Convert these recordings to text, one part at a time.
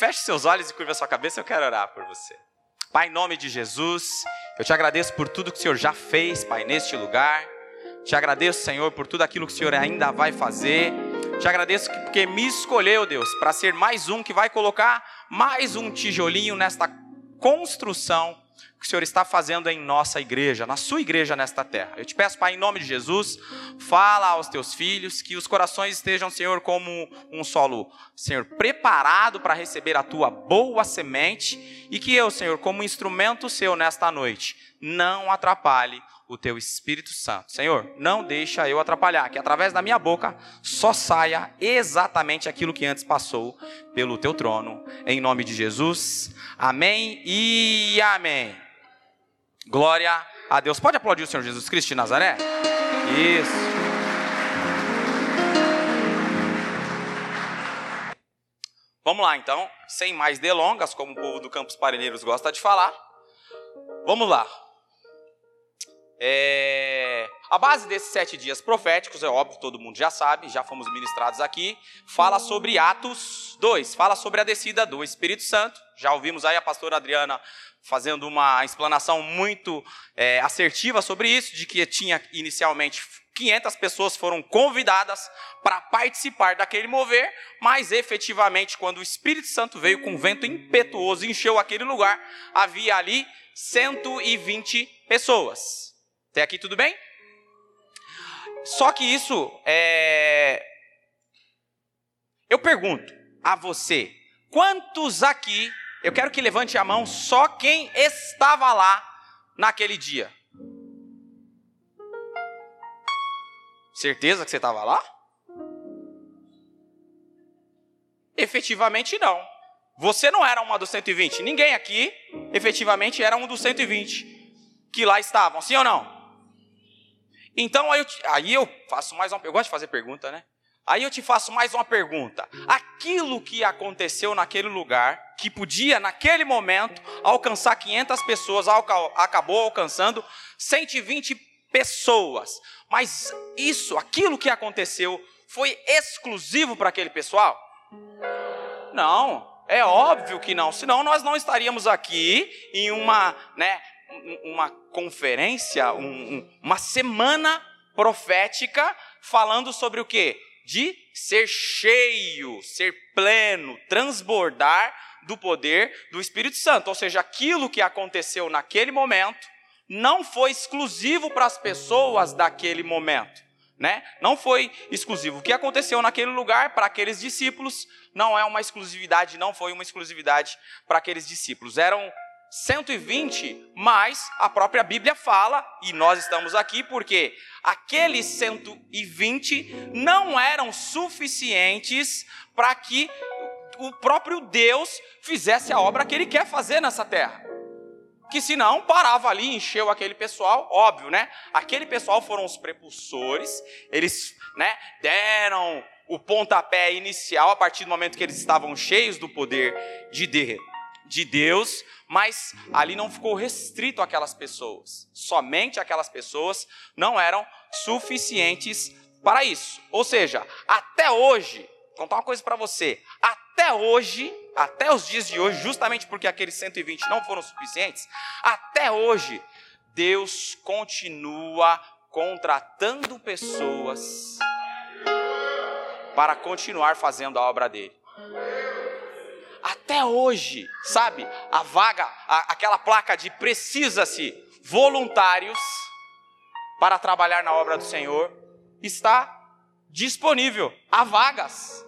Feche seus olhos e curva sua cabeça, eu quero orar por você. Pai, em nome de Jesus, eu te agradeço por tudo que o Senhor já fez, Pai, neste lugar. Te agradeço, Senhor, por tudo aquilo que o Senhor ainda vai fazer. Te agradeço porque me escolheu, Deus, para ser mais um que vai colocar mais um tijolinho nesta construção que o Senhor está fazendo em nossa igreja, na sua igreja nesta terra. Eu te peço, Pai, em nome de Jesus, fala aos teus filhos que os corações estejam, Senhor, como um solo, Senhor, preparado para receber a tua boa semente e que eu, Senhor, como instrumento seu nesta noite, não atrapalhe o teu Espírito Santo. Senhor, não deixa eu atrapalhar, que através da minha boca só saia exatamente aquilo que antes passou pelo teu trono. Em nome de Jesus. Amém e amém. Glória a Deus. Pode aplaudir o Senhor Jesus Cristo de Nazaré? Isso. Vamos lá então, sem mais delongas, como o povo do Campos Parelheiros gosta de falar. Vamos lá. É... A base desses sete dias proféticos, é óbvio, todo mundo já sabe, já fomos ministrados aqui, fala sobre Atos 2, fala sobre a descida do Espírito Santo. Já ouvimos aí a pastora Adriana fazendo uma explanação muito é, assertiva sobre isso, de que tinha inicialmente 500 pessoas foram convidadas para participar daquele mover, mas efetivamente, quando o Espírito Santo veio com um vento impetuoso e encheu aquele lugar, havia ali 120 pessoas. Até aqui tudo bem? Só que isso é. Eu pergunto a você: quantos aqui, eu quero que levante a mão só quem estava lá naquele dia? Certeza que você estava lá? Efetivamente não. Você não era uma dos 120. Ninguém aqui, efetivamente, era um dos 120 que lá estavam, sim ou não? Então aí eu, aí eu faço mais uma. Eu gosto de fazer pergunta, né? Aí eu te faço mais uma pergunta. Aquilo que aconteceu naquele lugar, que podia naquele momento alcançar 500 pessoas, acabou alcançando 120 pessoas. Mas isso, aquilo que aconteceu, foi exclusivo para aquele pessoal? Não, é óbvio que não. Senão nós não estaríamos aqui em uma, né, uma conferência, um, uma semana profética falando sobre o que? De ser cheio, ser pleno, transbordar do poder do Espírito Santo. Ou seja, aquilo que aconteceu naquele momento não foi exclusivo para as pessoas daquele momento. Né? Não foi exclusivo. O que aconteceu naquele lugar para aqueles discípulos não é uma exclusividade, não foi uma exclusividade para aqueles discípulos. Eram 120, mas a própria Bíblia fala, e nós estamos aqui porque aqueles 120 não eram suficientes para que o próprio Deus fizesse a obra que ele quer fazer nessa terra. Que senão parava ali, encheu aquele pessoal, óbvio, né? Aquele pessoal foram os prepulsores, eles, né, deram o pontapé inicial a partir do momento que eles estavam cheios do poder de, de Deus, mas ali não ficou restrito aquelas pessoas. Somente aquelas pessoas não eram suficientes para isso. Ou seja, até hoje, vou contar uma coisa para você, até hoje, até os dias de hoje, justamente porque aqueles 120 não foram suficientes, até hoje, Deus continua contratando pessoas para continuar fazendo a obra dele até hoje, sabe? A vaga, a, aquela placa de precisa-se voluntários para trabalhar na obra do Senhor, está disponível. Há vagas.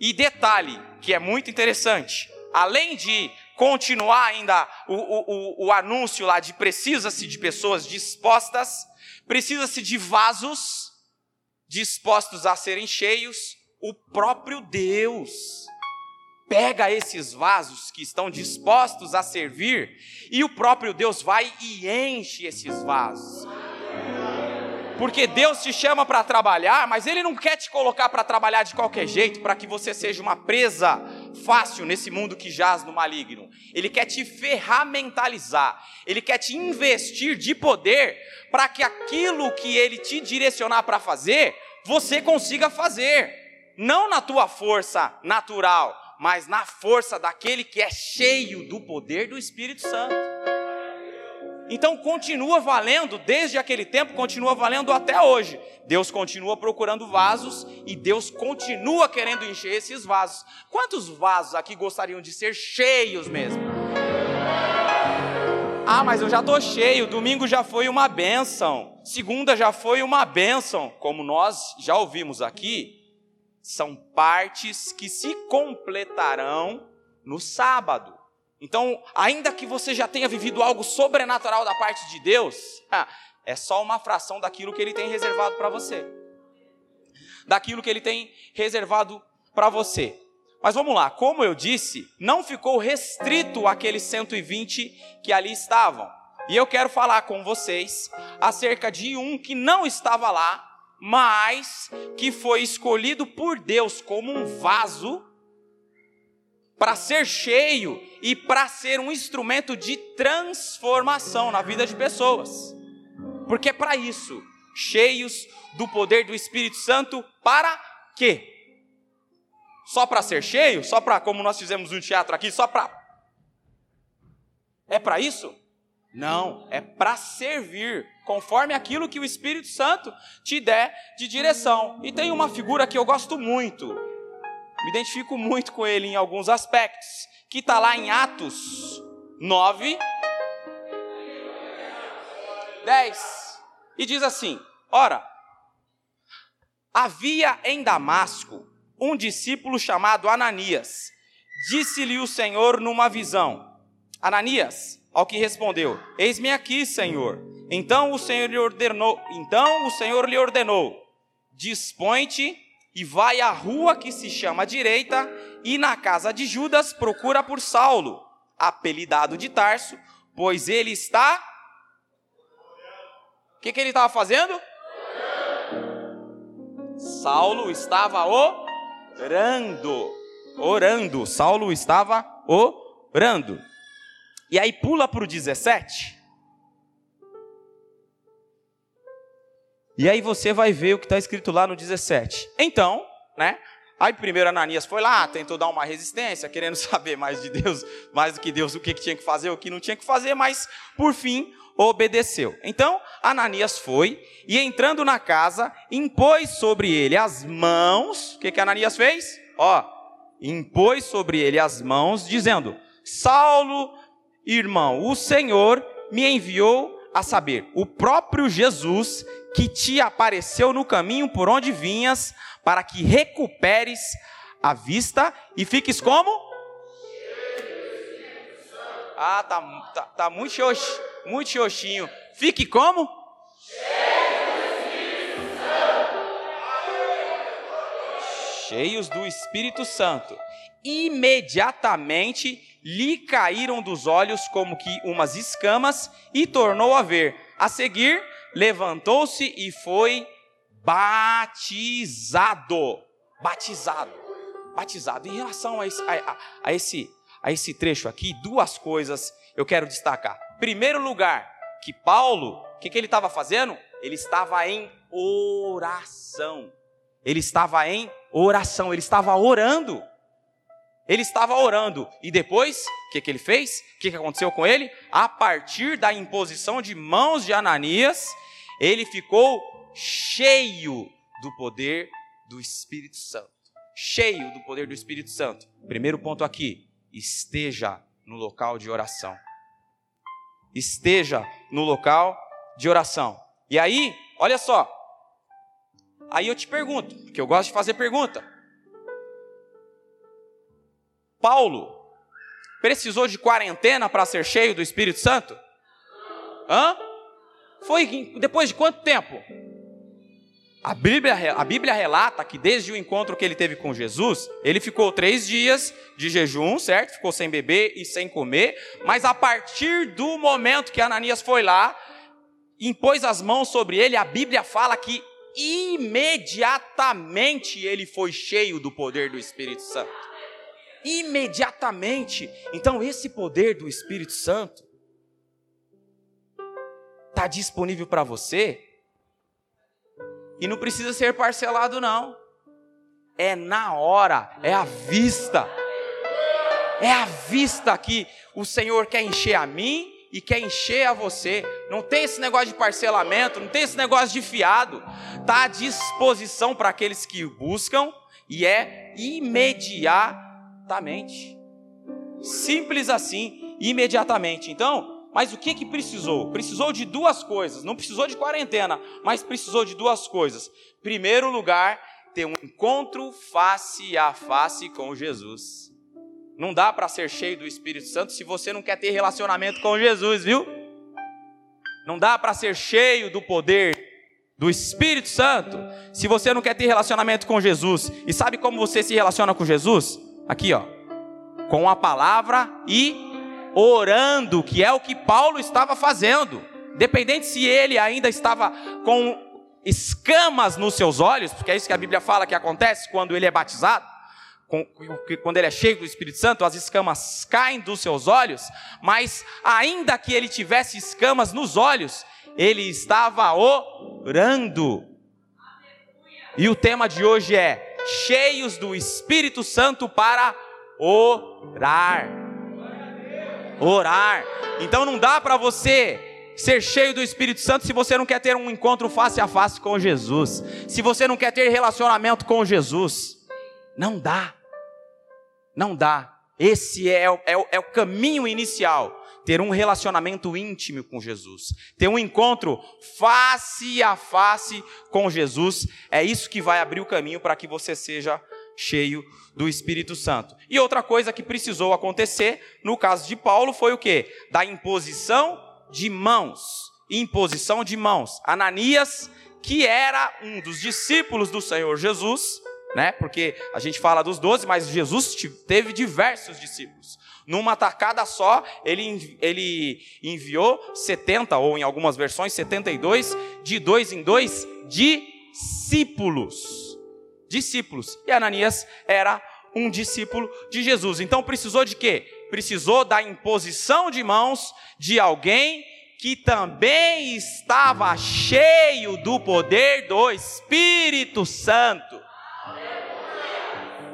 E detalhe que é muito interessante: além de continuar ainda o, o, o, o anúncio lá de precisa-se de pessoas dispostas, precisa-se de vasos dispostos a serem cheios, o próprio Deus pega esses vasos que estão dispostos a servir e o próprio Deus vai e enche esses vasos. Porque Deus te chama para trabalhar, mas Ele não quer te colocar para trabalhar de qualquer jeito, para que você seja uma presa fácil nesse mundo que jaz no maligno. Ele quer te ferramentalizar, Ele quer te investir de poder para que aquilo que Ele te direcionar para fazer, você consiga fazer, não na tua força natural, mas na força daquele que é cheio do poder do Espírito Santo. Então continua valendo, desde aquele tempo, continua valendo até hoje. Deus continua procurando vasos e Deus continua querendo encher esses vasos. Quantos vasos aqui gostariam de ser cheios mesmo? Ah, mas eu já estou cheio. Domingo já foi uma bênção. Segunda já foi uma bênção. Como nós já ouvimos aqui, são partes que se completarão no sábado. Então, ainda que você já tenha vivido algo sobrenatural da parte de Deus, é só uma fração daquilo que Ele tem reservado para você. Daquilo que Ele tem reservado para você. Mas vamos lá, como eu disse, não ficou restrito aqueles 120 que ali estavam. E eu quero falar com vocês acerca de um que não estava lá, mas que foi escolhido por Deus como um vaso para ser cheio e para ser um instrumento de transformação na vida de pessoas. Porque é para isso, cheios do poder do Espírito Santo, para quê? Só para ser cheio? Só para, como nós fizemos um teatro aqui, só para. É para isso? Não, é para servir, conforme aquilo que o Espírito Santo te der de direção. E tem uma figura que eu gosto muito, me identifico muito com ele em alguns aspectos, que está lá em Atos 9, 10, e diz assim: Ora, havia em Damasco um discípulo chamado Ananias. Disse-lhe o Senhor numa visão: Ananias, ao que respondeu: Eis-me aqui, Senhor. Então o Senhor lhe ordenou, então o Senhor lhe ordenou: Dispõe-te e vai à rua que se chama direita, e na casa de Judas procura por Saulo, apelidado de Tarso, pois ele está. O que, que ele estava fazendo? Saulo estava orando. Orando. Saulo estava orando. E aí pula para o 17. E aí você vai ver o que está escrito lá no 17. Então, né? Aí primeiro Ananias foi lá, tentou dar uma resistência, querendo saber mais de Deus, mais do que Deus, o que tinha que fazer, o que não tinha que fazer, mas por fim obedeceu. Então Ananias foi e entrando na casa, impôs sobre ele as mãos. O que, que Ananias fez? Ó, impôs sobre ele as mãos, dizendo: Saulo, irmão, o Senhor me enviou a saber, o próprio Jesus que te apareceu no caminho por onde vinhas, para que recuperes a vista e fiques como? Ah, tá, tá, tá muito xoxo, muito xoxinho. Fique como? Cheios do Espírito Santo. Imediatamente lhe caíram dos olhos como que umas escamas e tornou a ver. A seguir, levantou-se e foi batizado. Batizado. Batizado. Em relação a esse, a, a, esse, a esse trecho aqui, duas coisas eu quero destacar. Primeiro lugar, que Paulo, o que, que ele estava fazendo? Ele estava em oração. Ele estava em oração, ele estava orando. Ele estava orando. E depois, o que, que ele fez? O que, que aconteceu com ele? A partir da imposição de mãos de Ananias, ele ficou cheio do poder do Espírito Santo. Cheio do poder do Espírito Santo. Primeiro ponto aqui: esteja no local de oração. Esteja no local de oração. E aí, olha só. Aí eu te pergunto, porque eu gosto de fazer pergunta. Paulo precisou de quarentena para ser cheio do Espírito Santo? Hã? Foi depois de quanto tempo? A Bíblia, a Bíblia relata que desde o encontro que ele teve com Jesus, ele ficou três dias de jejum, certo? Ficou sem beber e sem comer. Mas a partir do momento que Ananias foi lá, impôs as mãos sobre ele, a Bíblia fala que imediatamente ele foi cheio do poder do Espírito Santo imediatamente. Então, esse poder do Espírito Santo está disponível para você e não precisa ser parcelado, não. É na hora, é à vista. É a vista que o Senhor quer encher a mim e quer encher a você. Não tem esse negócio de parcelamento, não tem esse negócio de fiado. Está à disposição para aqueles que o buscam e é imediatamente. Simples assim, imediatamente. Então, mas o que que precisou? Precisou de duas coisas. Não precisou de quarentena, mas precisou de duas coisas. Primeiro lugar, ter um encontro face a face com Jesus. Não dá para ser cheio do Espírito Santo se você não quer ter relacionamento com Jesus, viu? Não dá para ser cheio do poder do Espírito Santo se você não quer ter relacionamento com Jesus. E sabe como você se relaciona com Jesus? Aqui, ó. Com a palavra e orando, que é o que Paulo estava fazendo. Dependente se ele ainda estava com escamas nos seus olhos, porque é isso que a Bíblia fala que acontece quando ele é batizado quando ele é cheio do Espírito Santo, as escamas caem dos seus olhos, mas ainda que ele tivesse escamas nos olhos, ele estava orando. E o tema de hoje é cheios do Espírito Santo para orar. Orar. Então não dá para você ser cheio do Espírito Santo se você não quer ter um encontro face a face com Jesus. Se você não quer ter relacionamento com Jesus. Não dá. Não dá. Esse é, é, é o caminho inicial. Ter um relacionamento íntimo com Jesus. Ter um encontro face a face com Jesus. É isso que vai abrir o caminho para que você seja cheio do Espírito Santo. E outra coisa que precisou acontecer, no caso de Paulo, foi o que? Da imposição de mãos. Imposição de mãos. Ananias, que era um dos discípulos do Senhor Jesus, né? Porque a gente fala dos doze, mas Jesus teve diversos discípulos. Numa tacada só, ele, ele enviou 70, ou em algumas versões, 72, de dois em dois, discípulos. Discípulos. E Ananias era um discípulo de Jesus. Então precisou de quê? Precisou da imposição de mãos de alguém que também estava cheio do poder do Espírito Santo.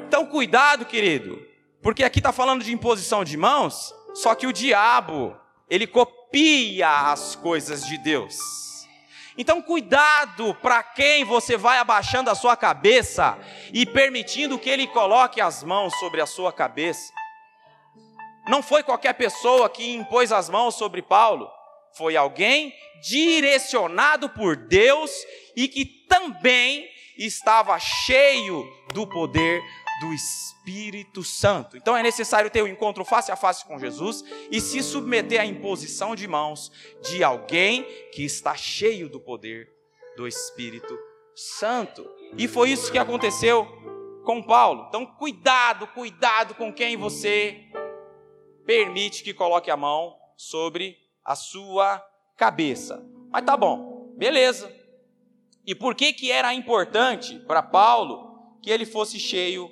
Então, cuidado, querido, porque aqui está falando de imposição de mãos, só que o diabo, ele copia as coisas de Deus. Então, cuidado para quem você vai abaixando a sua cabeça e permitindo que ele coloque as mãos sobre a sua cabeça. Não foi qualquer pessoa que impôs as mãos sobre Paulo, foi alguém direcionado por Deus e que também estava cheio do poder do Espírito Santo. Então é necessário ter um encontro face a face com Jesus e se submeter à imposição de mãos de alguém que está cheio do poder do Espírito Santo. E foi isso que aconteceu com Paulo. Então cuidado, cuidado com quem você permite que coloque a mão sobre a sua cabeça. Mas tá bom, beleza. E por que que era importante para Paulo que ele fosse cheio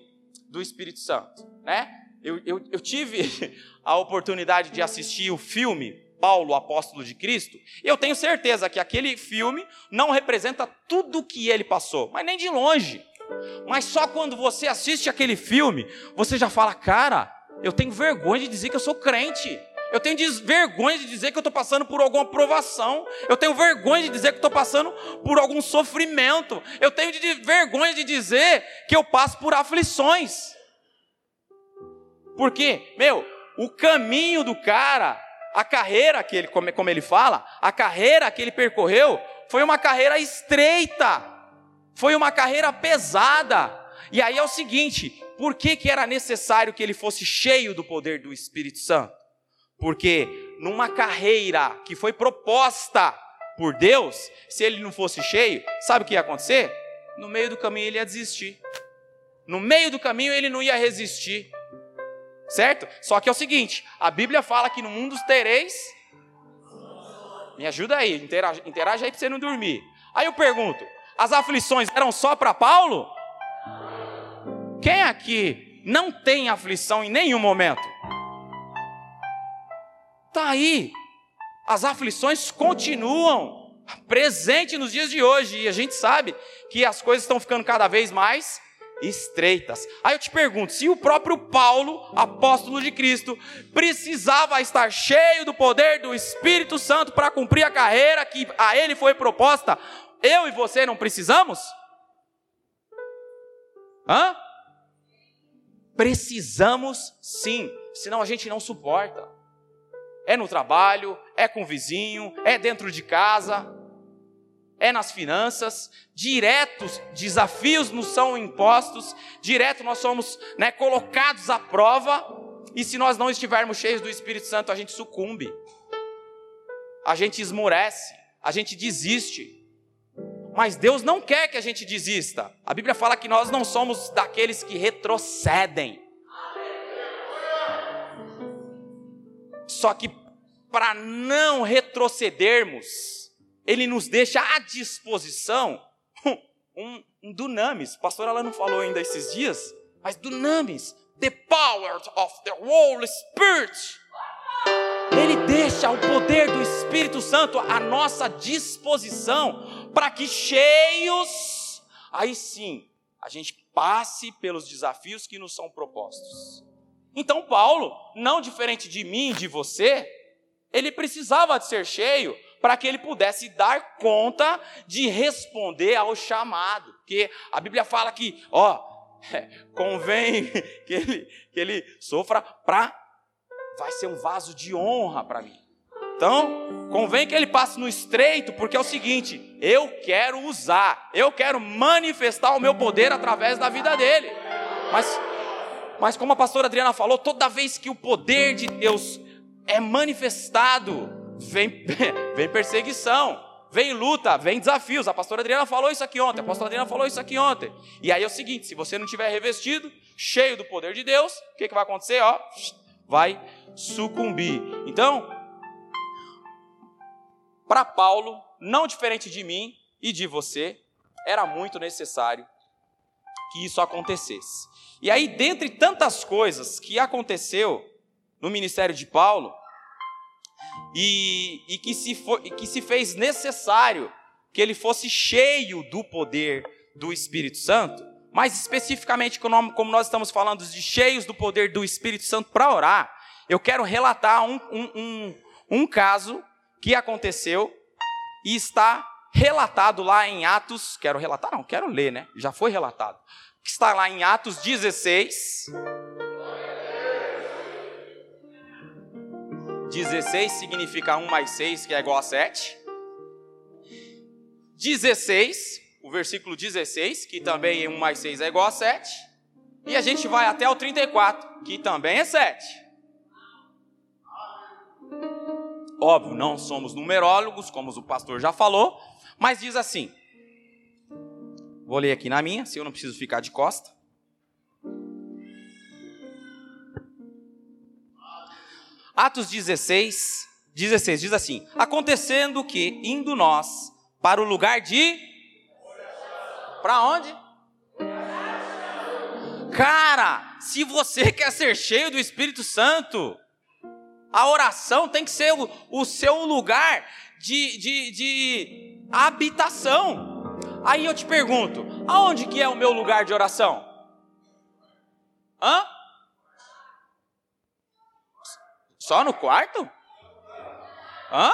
do Espírito Santo, né? Eu, eu, eu tive a oportunidade de assistir o filme Paulo, apóstolo de Cristo, eu tenho certeza que aquele filme não representa tudo o que ele passou, mas nem de longe. Mas só quando você assiste aquele filme, você já fala, cara, eu tenho vergonha de dizer que eu sou crente. Eu tenho vergonha de dizer que eu estou passando por alguma provação. Eu tenho vergonha de dizer que estou passando por algum sofrimento. Eu tenho de vergonha de dizer que eu passo por aflições. Porque, meu, o caminho do cara, a carreira que ele, como ele fala, a carreira que ele percorreu, foi uma carreira estreita, foi uma carreira pesada. E aí é o seguinte: por que, que era necessário que ele fosse cheio do poder do Espírito Santo? Porque numa carreira que foi proposta por Deus, se ele não fosse cheio, sabe o que ia acontecer? No meio do caminho ele ia desistir. No meio do caminho ele não ia resistir. Certo? Só que é o seguinte: a Bíblia fala que no mundo tereis. Me ajuda aí, interage, interage aí para você não dormir. Aí eu pergunto: as aflições eram só para Paulo? Quem aqui não tem aflição em nenhum momento? Aí. As aflições continuam presentes nos dias de hoje. E a gente sabe que as coisas estão ficando cada vez mais estreitas. Aí eu te pergunto: se o próprio Paulo, apóstolo de Cristo, precisava estar cheio do poder do Espírito Santo para cumprir a carreira que a ele foi proposta, eu e você não precisamos? Hã? Precisamos sim, senão a gente não suporta. É no trabalho, é com o vizinho, é dentro de casa, é nas finanças. Diretos desafios nos são impostos, direto nós somos né, colocados à prova. E se nós não estivermos cheios do Espírito Santo, a gente sucumbe, a gente esmorece, a gente desiste. Mas Deus não quer que a gente desista. A Bíblia fala que nós não somos daqueles que retrocedem. Só que para não retrocedermos, Ele nos deixa à disposição um, um dunamis. pastor ela não falou ainda esses dias, mas dunamis, the power of the Holy Spirit. Ele deixa o poder do Espírito Santo à nossa disposição para que cheios, aí sim, a gente passe pelos desafios que nos são propostos. Então, Paulo, não diferente de mim, de você, ele precisava de ser cheio para que ele pudesse dar conta de responder ao chamado. Porque a Bíblia fala que, ó, convém que ele, que ele sofra para. Vai ser um vaso de honra para mim. Então, convém que ele passe no estreito, porque é o seguinte: eu quero usar, eu quero manifestar o meu poder através da vida dele. Mas, mas como a pastora Adriana falou, toda vez que o poder de Deus é manifestado, vem, vem perseguição, vem luta, vem desafios. A pastora Adriana falou isso aqui ontem, a pastora Adriana falou isso aqui ontem. E aí é o seguinte: se você não tiver revestido, cheio do poder de Deus, o que, que vai acontecer? Ó, vai sucumbir. Então, para Paulo, não diferente de mim e de você, era muito necessário que isso acontecesse. E aí, dentre tantas coisas que aconteceu no ministério de Paulo, e, e que, se for, que se fez necessário que ele fosse cheio do poder do Espírito Santo, mais especificamente, como nós estamos falando de cheios do poder do Espírito Santo para orar, eu quero relatar um, um, um, um caso que aconteceu e está relatado lá em Atos. Quero relatar? Não, quero ler, né? Já foi relatado. Que está lá em Atos 16. 16 significa 1 mais 6, que é igual a 7. 16, o versículo 16, que também 1 mais 6 é igual a 7. E a gente vai até o 34, que também é 7. Óbvio, não somos numerólogos, como o pastor já falou, mas diz assim. Vou ler aqui na minha, se eu não preciso ficar de costa. Atos 16, 16 diz assim: Acontecendo que, indo nós para o lugar de. Para onde? Cara, se você quer ser cheio do Espírito Santo, a oração tem que ser o, o seu lugar de, de, de habitação. Aí eu te pergunto: aonde que é o meu lugar de oração? Hã? Só no quarto? Hã?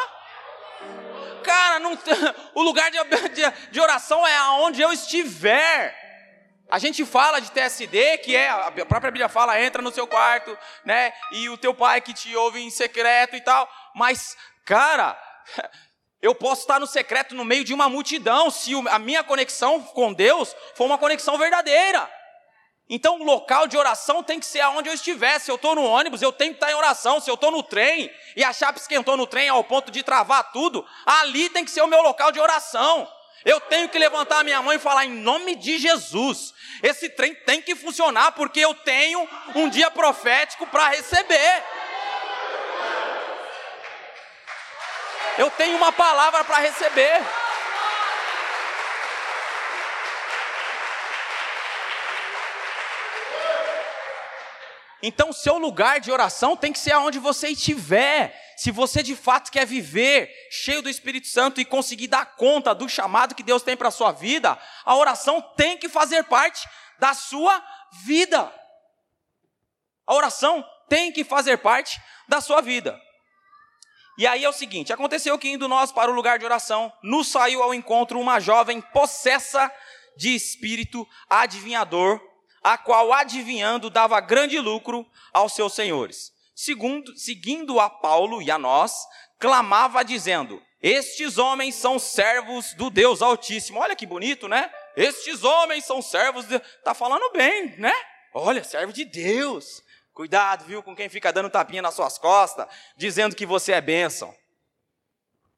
Cara, não, o lugar de, de, de oração é aonde eu estiver. A gente fala de TSD, que é, a própria Bíblia fala, entra no seu quarto, né? E o teu pai que te ouve em secreto e tal. Mas, cara, eu posso estar no secreto no meio de uma multidão, se a minha conexão com Deus for uma conexão verdadeira. Então, o local de oração tem que ser aonde eu estiver. Se eu estou no ônibus, eu tenho que estar em oração. Se eu estou no trem e a chapa esquentou no trem ao ponto de travar tudo, ali tem que ser o meu local de oração. Eu tenho que levantar a minha mão e falar em nome de Jesus. Esse trem tem que funcionar porque eu tenho um dia profético para receber. Eu tenho uma palavra para receber. Então, seu lugar de oração tem que ser aonde você estiver. Se você de fato quer viver cheio do Espírito Santo e conseguir dar conta do chamado que Deus tem para a sua vida, a oração tem que fazer parte da sua vida. A oração tem que fazer parte da sua vida. E aí é o seguinte: aconteceu que indo nós para o lugar de oração, nos saiu ao encontro uma jovem possessa de espírito adivinhador, a qual adivinhando dava grande lucro aos seus senhores. Segundo, seguindo a Paulo e a nós, clamava dizendo: Estes homens são servos do Deus Altíssimo. Olha que bonito, né? Estes homens são servos de Tá falando bem, né? Olha, servo de Deus. Cuidado, viu, com quem fica dando tapinha nas suas costas, dizendo que você é bênção.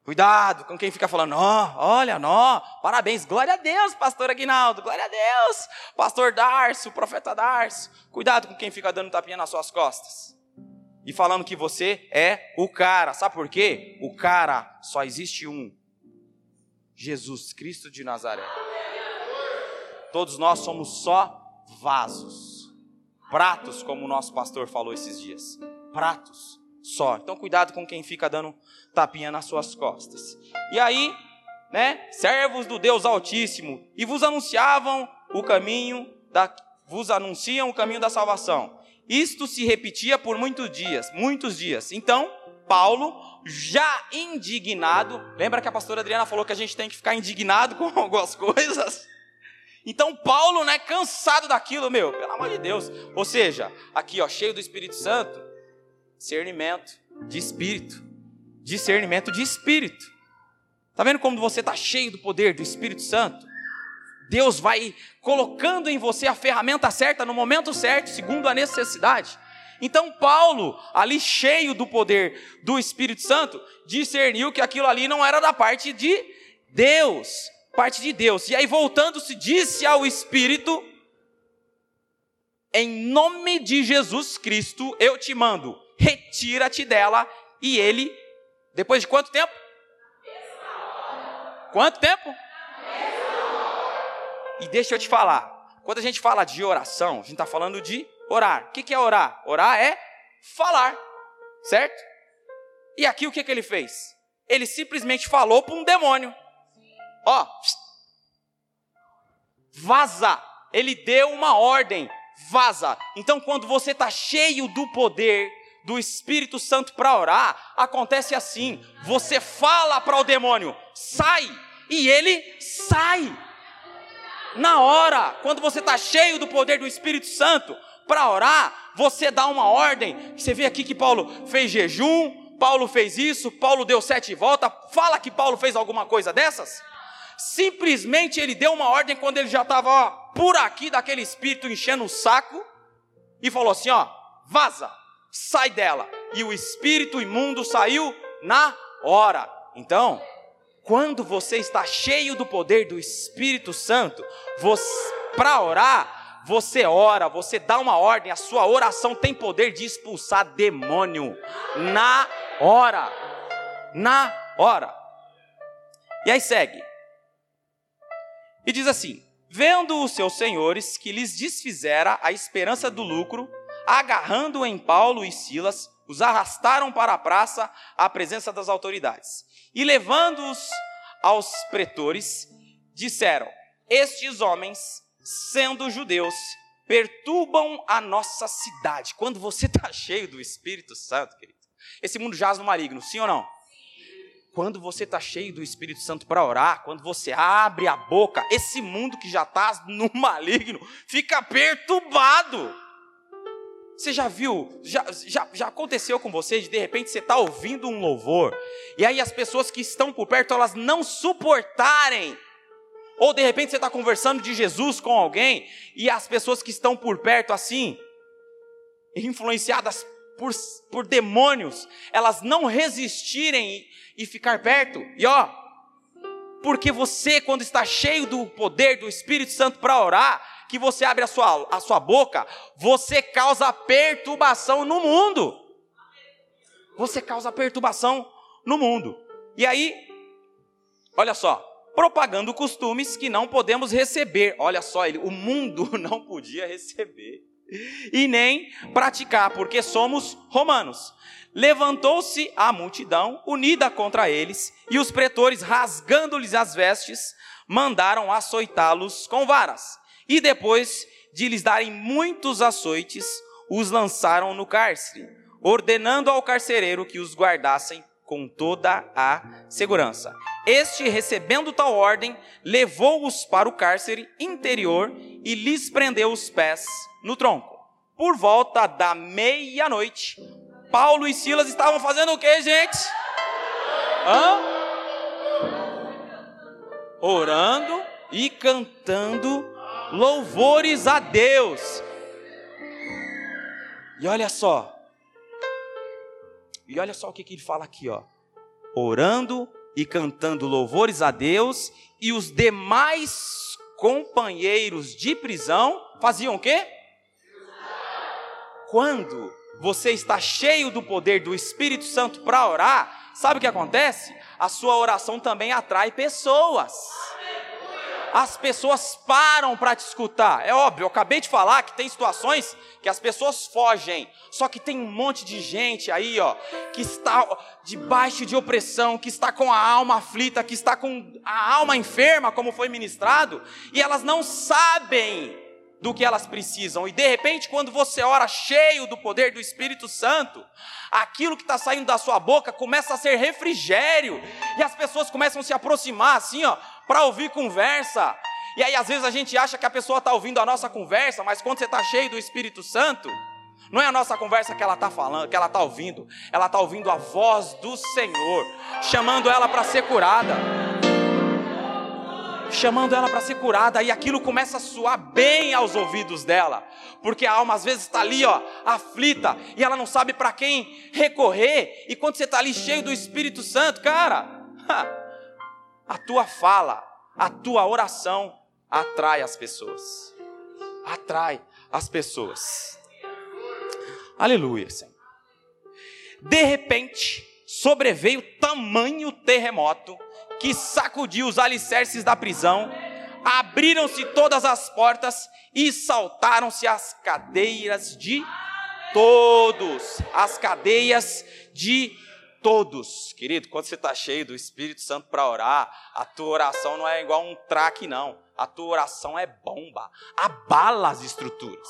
Cuidado com quem fica falando, ó, olha, nó, parabéns, glória a Deus, pastor Aguinaldo, glória a Deus, pastor Darcio, profeta Darcio. Cuidado com quem fica dando tapinha nas suas costas. E falando que você é o cara. Sabe por quê? O cara só existe um. Jesus Cristo de Nazaré. Todos nós somos só vasos pratos, como o nosso pastor falou esses dias. Pratos só. Então cuidado com quem fica dando tapinha nas suas costas. E aí, né, servos do Deus Altíssimo, e vos anunciavam o caminho da vos anunciam o caminho da salvação. Isto se repetia por muitos dias, muitos dias. Então, Paulo, já indignado, lembra que a pastora Adriana falou que a gente tem que ficar indignado com algumas coisas? Então Paulo, né, cansado daquilo, meu, pelo amor de Deus. Ou seja, aqui, ó, cheio do Espírito Santo, discernimento de espírito, discernimento de espírito. Tá vendo como você tá cheio do poder do Espírito Santo? Deus vai colocando em você a ferramenta certa no momento certo, segundo a necessidade. Então Paulo, ali cheio do poder do Espírito Santo, discerniu que aquilo ali não era da parte de Deus, parte de Deus. E aí, voltando-se, disse ao Espírito: Em nome de Jesus Cristo, eu te mando, retira-te dela. E ele, depois de quanto tempo? Quanto tempo? E deixa eu te falar, quando a gente fala de oração, a gente está falando de orar. O que é orar? Orar é falar, certo? E aqui o que, que ele fez? Ele simplesmente falou para um demônio ó, vaza. Ele deu uma ordem, vaza. Então, quando você está cheio do poder do Espírito Santo para orar, acontece assim: você fala para o demônio, sai, e ele sai. Na hora, quando você está cheio do poder do Espírito Santo para orar, você dá uma ordem. Você vê aqui que Paulo fez jejum, Paulo fez isso, Paulo deu sete voltas. Fala que Paulo fez alguma coisa dessas? Simplesmente ele deu uma ordem quando ele já estava por aqui daquele espírito enchendo o saco e falou assim: ó, vaza, sai dela. E o espírito imundo saiu na hora. Então, quando você está cheio do poder do Espírito Santo, para orar, você ora, você dá uma ordem, a sua oração tem poder de expulsar demônio na hora. Na hora. E aí segue. E diz assim: Vendo os seus senhores que lhes desfizera a esperança do lucro, agarrando em Paulo e Silas, os arrastaram para a praça à presença das autoridades. E levando-os aos pretores, disseram: Estes homens, sendo judeus, perturbam a nossa cidade. Quando você está cheio do Espírito Santo, querido, esse mundo jaz no maligno, sim ou não? Quando você está cheio do Espírito Santo para orar, quando você abre a boca, esse mundo que já está no maligno fica perturbado. Você já viu, já, já, já aconteceu com você de de repente você está ouvindo um louvor, e aí as pessoas que estão por perto elas não suportarem, ou de repente você está conversando de Jesus com alguém, e as pessoas que estão por perto assim, influenciadas por, por demônios, elas não resistirem e, e ficar perto. E ó, porque você, quando está cheio do poder do Espírito Santo para orar, que você abre a sua, a sua boca, você causa perturbação no mundo. Você causa perturbação no mundo. E aí, olha só, propagando costumes que não podemos receber. Olha só, ele, o mundo não podia receber e nem praticar, porque somos romanos. Levantou-se a multidão, unida contra eles, e os pretores, rasgando-lhes as vestes, mandaram açoitá-los com varas. E depois de lhes darem muitos açoites, os lançaram no cárcere, ordenando ao carcereiro que os guardassem com toda a segurança. Este, recebendo tal ordem, levou-os para o cárcere interior e lhes prendeu os pés no tronco. Por volta da meia-noite, Paulo e Silas estavam fazendo o que, gente? Hã? Orando e cantando louvores a Deus. E olha só. E olha só o que, que ele fala aqui, ó. Orando e cantando louvores a Deus, e os demais companheiros de prisão faziam o quê? Quando você está cheio do poder do Espírito Santo para orar, sabe o que acontece? A sua oração também atrai pessoas as pessoas param para te escutar. É óbvio, eu acabei de falar que tem situações que as pessoas fogem. Só que tem um monte de gente aí, ó, que está debaixo de opressão, que está com a alma aflita, que está com a alma enferma, como foi ministrado, e elas não sabem do que elas precisam. E de repente, quando você ora cheio do poder do Espírito Santo, aquilo que está saindo da sua boca começa a ser refrigério, e as pessoas começam a se aproximar assim, ó, para ouvir conversa. E aí, às vezes, a gente acha que a pessoa está ouvindo a nossa conversa, mas quando você está cheio do Espírito Santo, não é a nossa conversa que ela está falando, que ela está ouvindo, ela está ouvindo a voz do Senhor, chamando ela para ser curada. Chamando ela para ser curada, e aquilo começa a soar bem aos ouvidos dela, porque a alma às vezes está ali, ó, aflita, e ela não sabe para quem recorrer, e quando você está ali cheio do Espírito Santo, cara, a tua fala, a tua oração atrai as pessoas. Atrai as pessoas. Aleluia, Senhor. De repente, sobreveio tamanho terremoto que sacudiu os alicerces da prisão, abriram-se todas as portas e saltaram-se as cadeias de todos, as cadeias de todos. Querido, quando você está cheio do Espírito Santo para orar, a tua oração não é igual um traque, não. A tua oração é bomba, abala as estruturas,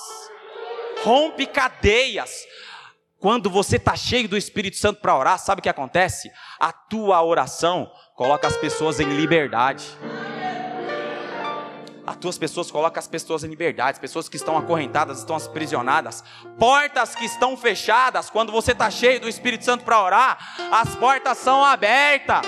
rompe cadeias. Quando você está cheio do Espírito Santo para orar, sabe o que acontece? A tua oração coloca as pessoas em liberdade. As tuas pessoas colocam as pessoas em liberdade, as pessoas que estão acorrentadas, estão aprisionadas, portas que estão fechadas, quando você está cheio do Espírito Santo para orar, as portas são abertas.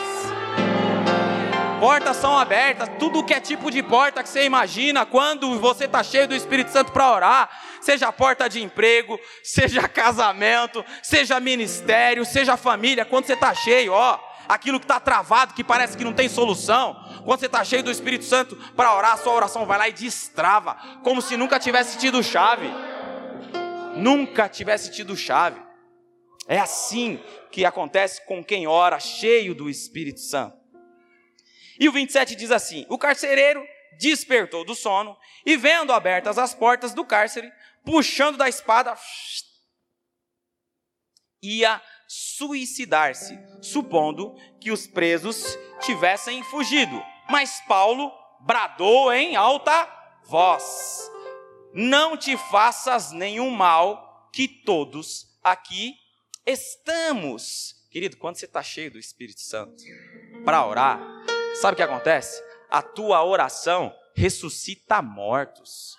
Portas são abertas, tudo que é tipo de porta que você imagina, quando você está cheio do Espírito Santo para orar, seja porta de emprego, seja casamento, seja ministério, seja família, quando você está cheio, ó, aquilo que está travado, que parece que não tem solução, quando você está cheio do Espírito Santo para orar, a sua oração vai lá e destrava, como se nunca tivesse tido chave. Nunca tivesse tido chave. É assim que acontece com quem ora cheio do Espírito Santo. E o 27 diz assim: O carcereiro despertou do sono e, vendo abertas as portas do cárcere, puxando da espada, ia suicidar-se, supondo que os presos tivessem fugido. Mas Paulo bradou em alta voz: Não te faças nenhum mal, que todos aqui estamos. Querido, quando você está cheio do Espírito Santo para orar, sabe o que acontece? A tua oração ressuscita mortos.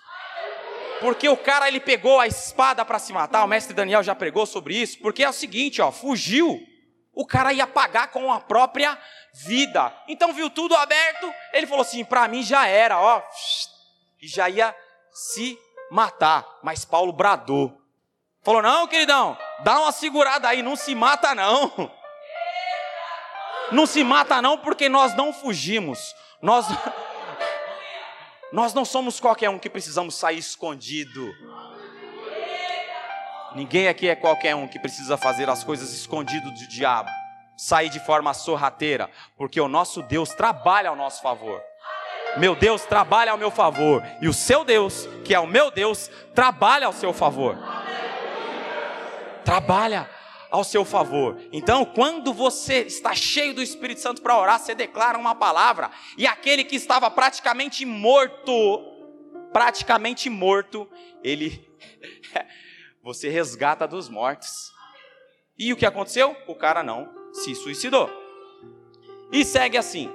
Porque o cara ele pegou a espada para se matar, o mestre Daniel já pregou sobre isso, porque é o seguinte, ó, fugiu, o cara ia pagar com a própria vida. Então viu tudo aberto, ele falou assim: para mim já era, ó, e já ia se matar. Mas Paulo bradou. Falou: "Não, queridão, dá uma segurada aí, não se mata não. Não se mata não, porque nós não fugimos. Nós Nós não somos qualquer um que precisamos sair escondido. Ninguém aqui é qualquer um que precisa fazer as coisas escondido do diabo sair de forma sorrateira, porque o nosso Deus trabalha ao nosso favor. Meu Deus trabalha ao meu favor, e o seu Deus, que é o meu Deus, trabalha ao seu favor. Trabalha ao seu favor. Então, quando você está cheio do Espírito Santo para orar, você declara uma palavra, e aquele que estava praticamente morto praticamente morto, ele você resgata dos mortos. E o que aconteceu? O cara não se suicidou. E segue assim.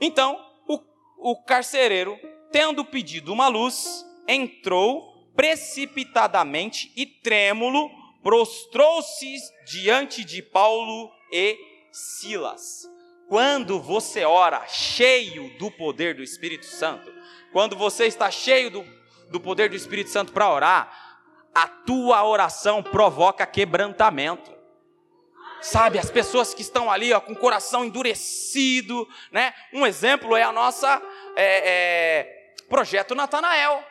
Então, o, o carcereiro, tendo pedido uma luz, entrou precipitadamente e trêmulo, prostrou-se diante de Paulo e Silas. Quando você ora cheio do poder do Espírito Santo, quando você está cheio do, do poder do Espírito Santo para orar, a tua oração provoca quebrantamento. Sabe, as pessoas que estão ali ó, com o coração endurecido, né? Um exemplo é a nossa é, é, projeto Natanael.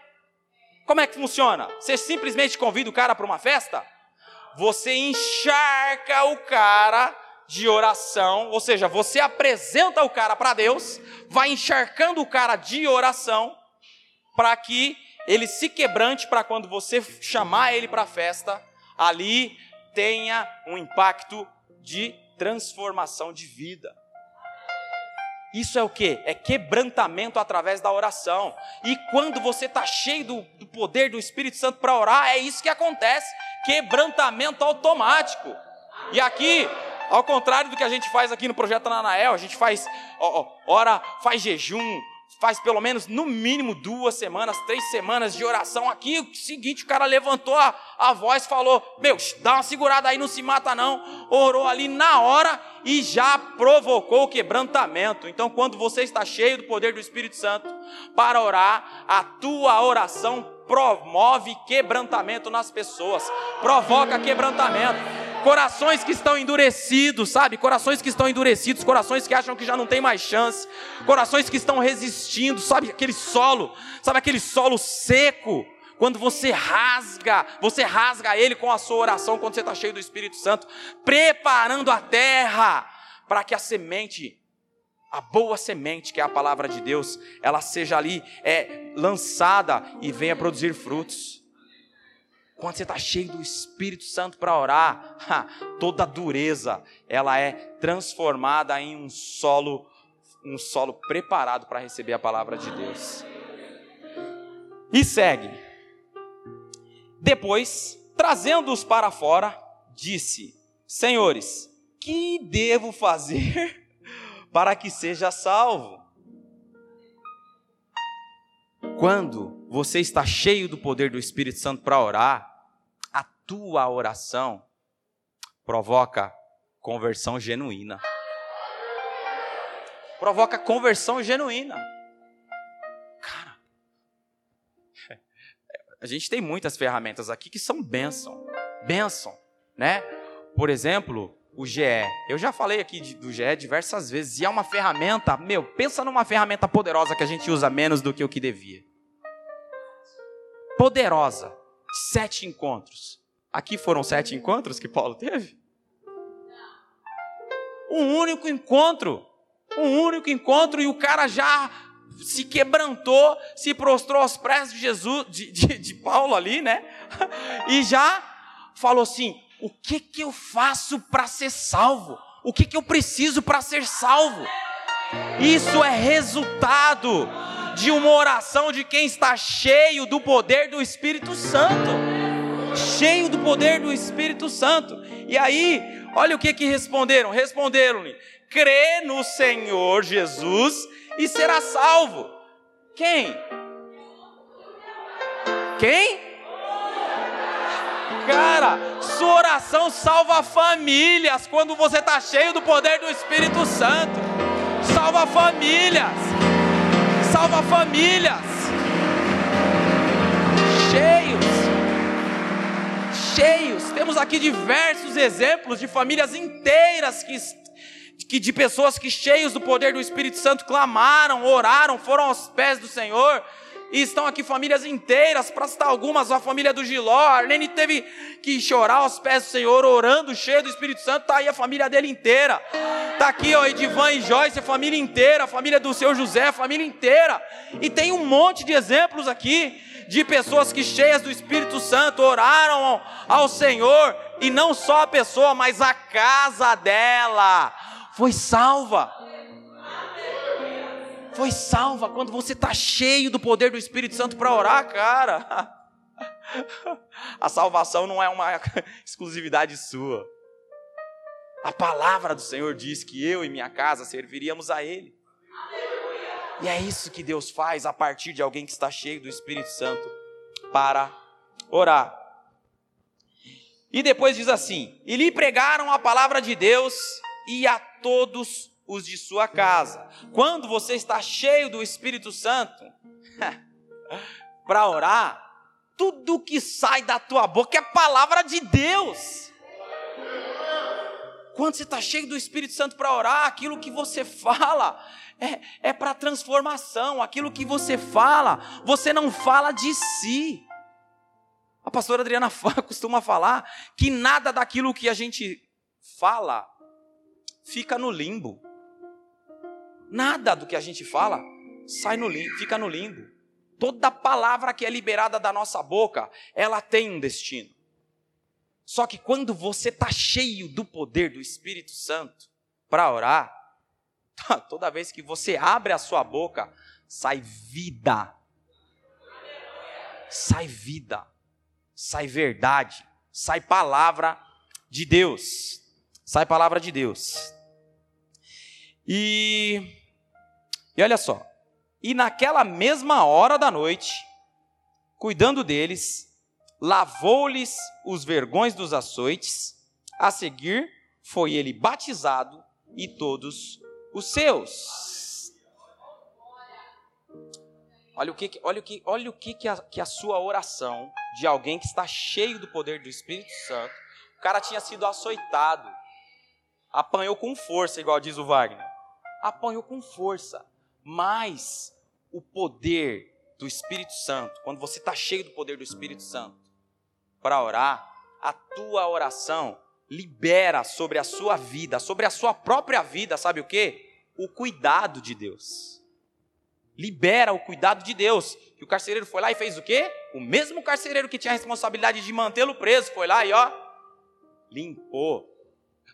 Como é que funciona? Você simplesmente convida o cara para uma festa? Você encharca o cara de oração, ou seja, você apresenta o cara para Deus, vai encharcando o cara de oração, para que ele se quebrante para quando você chamar ele para a festa, ali tenha um impacto de transformação de vida. Isso é o que? É quebrantamento através da oração. E quando você está cheio do, do, poder do Espírito Santo para orar, é isso que acontece: quebrantamento automático. E aqui, ao contrário do que a gente faz aqui no projeto Ananael, a gente faz, ó, ó, ora, faz jejum, faz pelo menos no mínimo duas semanas, três semanas de oração aqui. O seguinte, o cara levantou a, a voz, falou: Meu, dá uma segurada aí, não se mata não. Orou ali na hora e já provocou o quebrantamento. Então, quando você está cheio do poder do Espírito Santo para orar, a tua oração promove quebrantamento nas pessoas, provoca quebrantamento corações que estão endurecidos, sabe? Corações que estão endurecidos, corações que acham que já não tem mais chance, corações que estão resistindo, sabe? Aquele solo, sabe aquele solo seco. Quando você rasga, você rasga ele com a sua oração, quando você está cheio do Espírito Santo, preparando a terra para que a semente, a boa semente, que é a palavra de Deus, ela seja ali é, lançada e venha produzir frutos. Quando você está cheio do Espírito Santo para orar, toda dureza ela é transformada em um solo, um solo preparado para receber a palavra de Deus. E segue. Depois, trazendo-os para fora, disse: Senhores, que devo fazer para que seja salvo? Quando você está cheio do poder do Espírito Santo para orar, tua oração provoca conversão genuína. Provoca conversão genuína. Cara, a gente tem muitas ferramentas aqui que são bênção. Bênção, né? Por exemplo, o GE. Eu já falei aqui do GE diversas vezes. E é uma ferramenta, meu, pensa numa ferramenta poderosa que a gente usa menos do que o que devia. Poderosa. Sete encontros. Aqui foram sete encontros que Paulo teve? Um único encontro. Um único encontro e o cara já se quebrantou, se prostrou aos pés de Jesus, de, de, de Paulo ali, né? E já falou assim: o que que eu faço para ser salvo? O que que eu preciso para ser salvo? Isso é resultado de uma oração de quem está cheio do poder do Espírito Santo cheio do poder do Espírito Santo. E aí, olha o que que responderam: responderam-lhe, crê no Senhor Jesus e será salvo. Quem? Quem? Cara, sua oração salva famílias quando você está cheio do poder do Espírito Santo. Salva famílias. Salva famílias. Cheios. Temos aqui diversos exemplos de famílias inteiras que, que de pessoas que cheios do poder do Espírito Santo clamaram, oraram, foram aos pés do Senhor. E estão aqui famílias inteiras, para citar algumas, a família do Giló, a Arlene teve que chorar aos pés do Senhor, orando, cheio do Espírito Santo, está aí a família dele inteira. Está aqui, ó, Edivan e Joyce, a família inteira, a família do seu José, a família inteira. E tem um monte de exemplos aqui de pessoas que, cheias do Espírito Santo, oraram ao Senhor, e não só a pessoa, mas a casa dela foi salva. foi salva quando você está cheio do poder do Espírito Santo para orar, cara. A salvação não é uma exclusividade sua. A palavra do Senhor diz que eu e minha casa serviríamos a Ele. E é isso que Deus faz a partir de alguém que está cheio do Espírito Santo para orar. E depois diz assim: E lhe pregaram a palavra de Deus e a todos os de sua casa. Quando você está cheio do Espírito Santo para orar, tudo que sai da tua boca é palavra de Deus. Quando você está cheio do Espírito Santo para orar, aquilo que você fala é, é para transformação. Aquilo que você fala, você não fala de si. A pastora Adriana costuma falar que nada daquilo que a gente fala fica no limbo. Nada do que a gente fala sai no limbo, fica no limbo. Toda palavra que é liberada da nossa boca, ela tem um destino. Só que quando você está cheio do poder do Espírito Santo para orar, toda vez que você abre a sua boca, sai vida. Sai vida sai verdade, sai palavra de Deus. Sai palavra de Deus. E, e olha só, e naquela mesma hora da noite, cuidando deles, lavou-lhes os vergões dos açoites, a seguir foi ele batizado e todos os seus. Olha o que, olha o que, olha o que, que, a, que a sua oração de alguém que está cheio do poder do Espírito Santo. O cara tinha sido açoitado, apanhou com força, igual diz o Wagner. Apanhou com força, mas o poder do Espírito Santo, quando você está cheio do poder do Espírito Santo para orar, a tua oração libera sobre a sua vida, sobre a sua própria vida, sabe o que? O cuidado de Deus libera o cuidado de Deus. E o carcereiro foi lá e fez o quê? O mesmo carcereiro que tinha a responsabilidade de mantê-lo preso, foi lá e ó, limpou.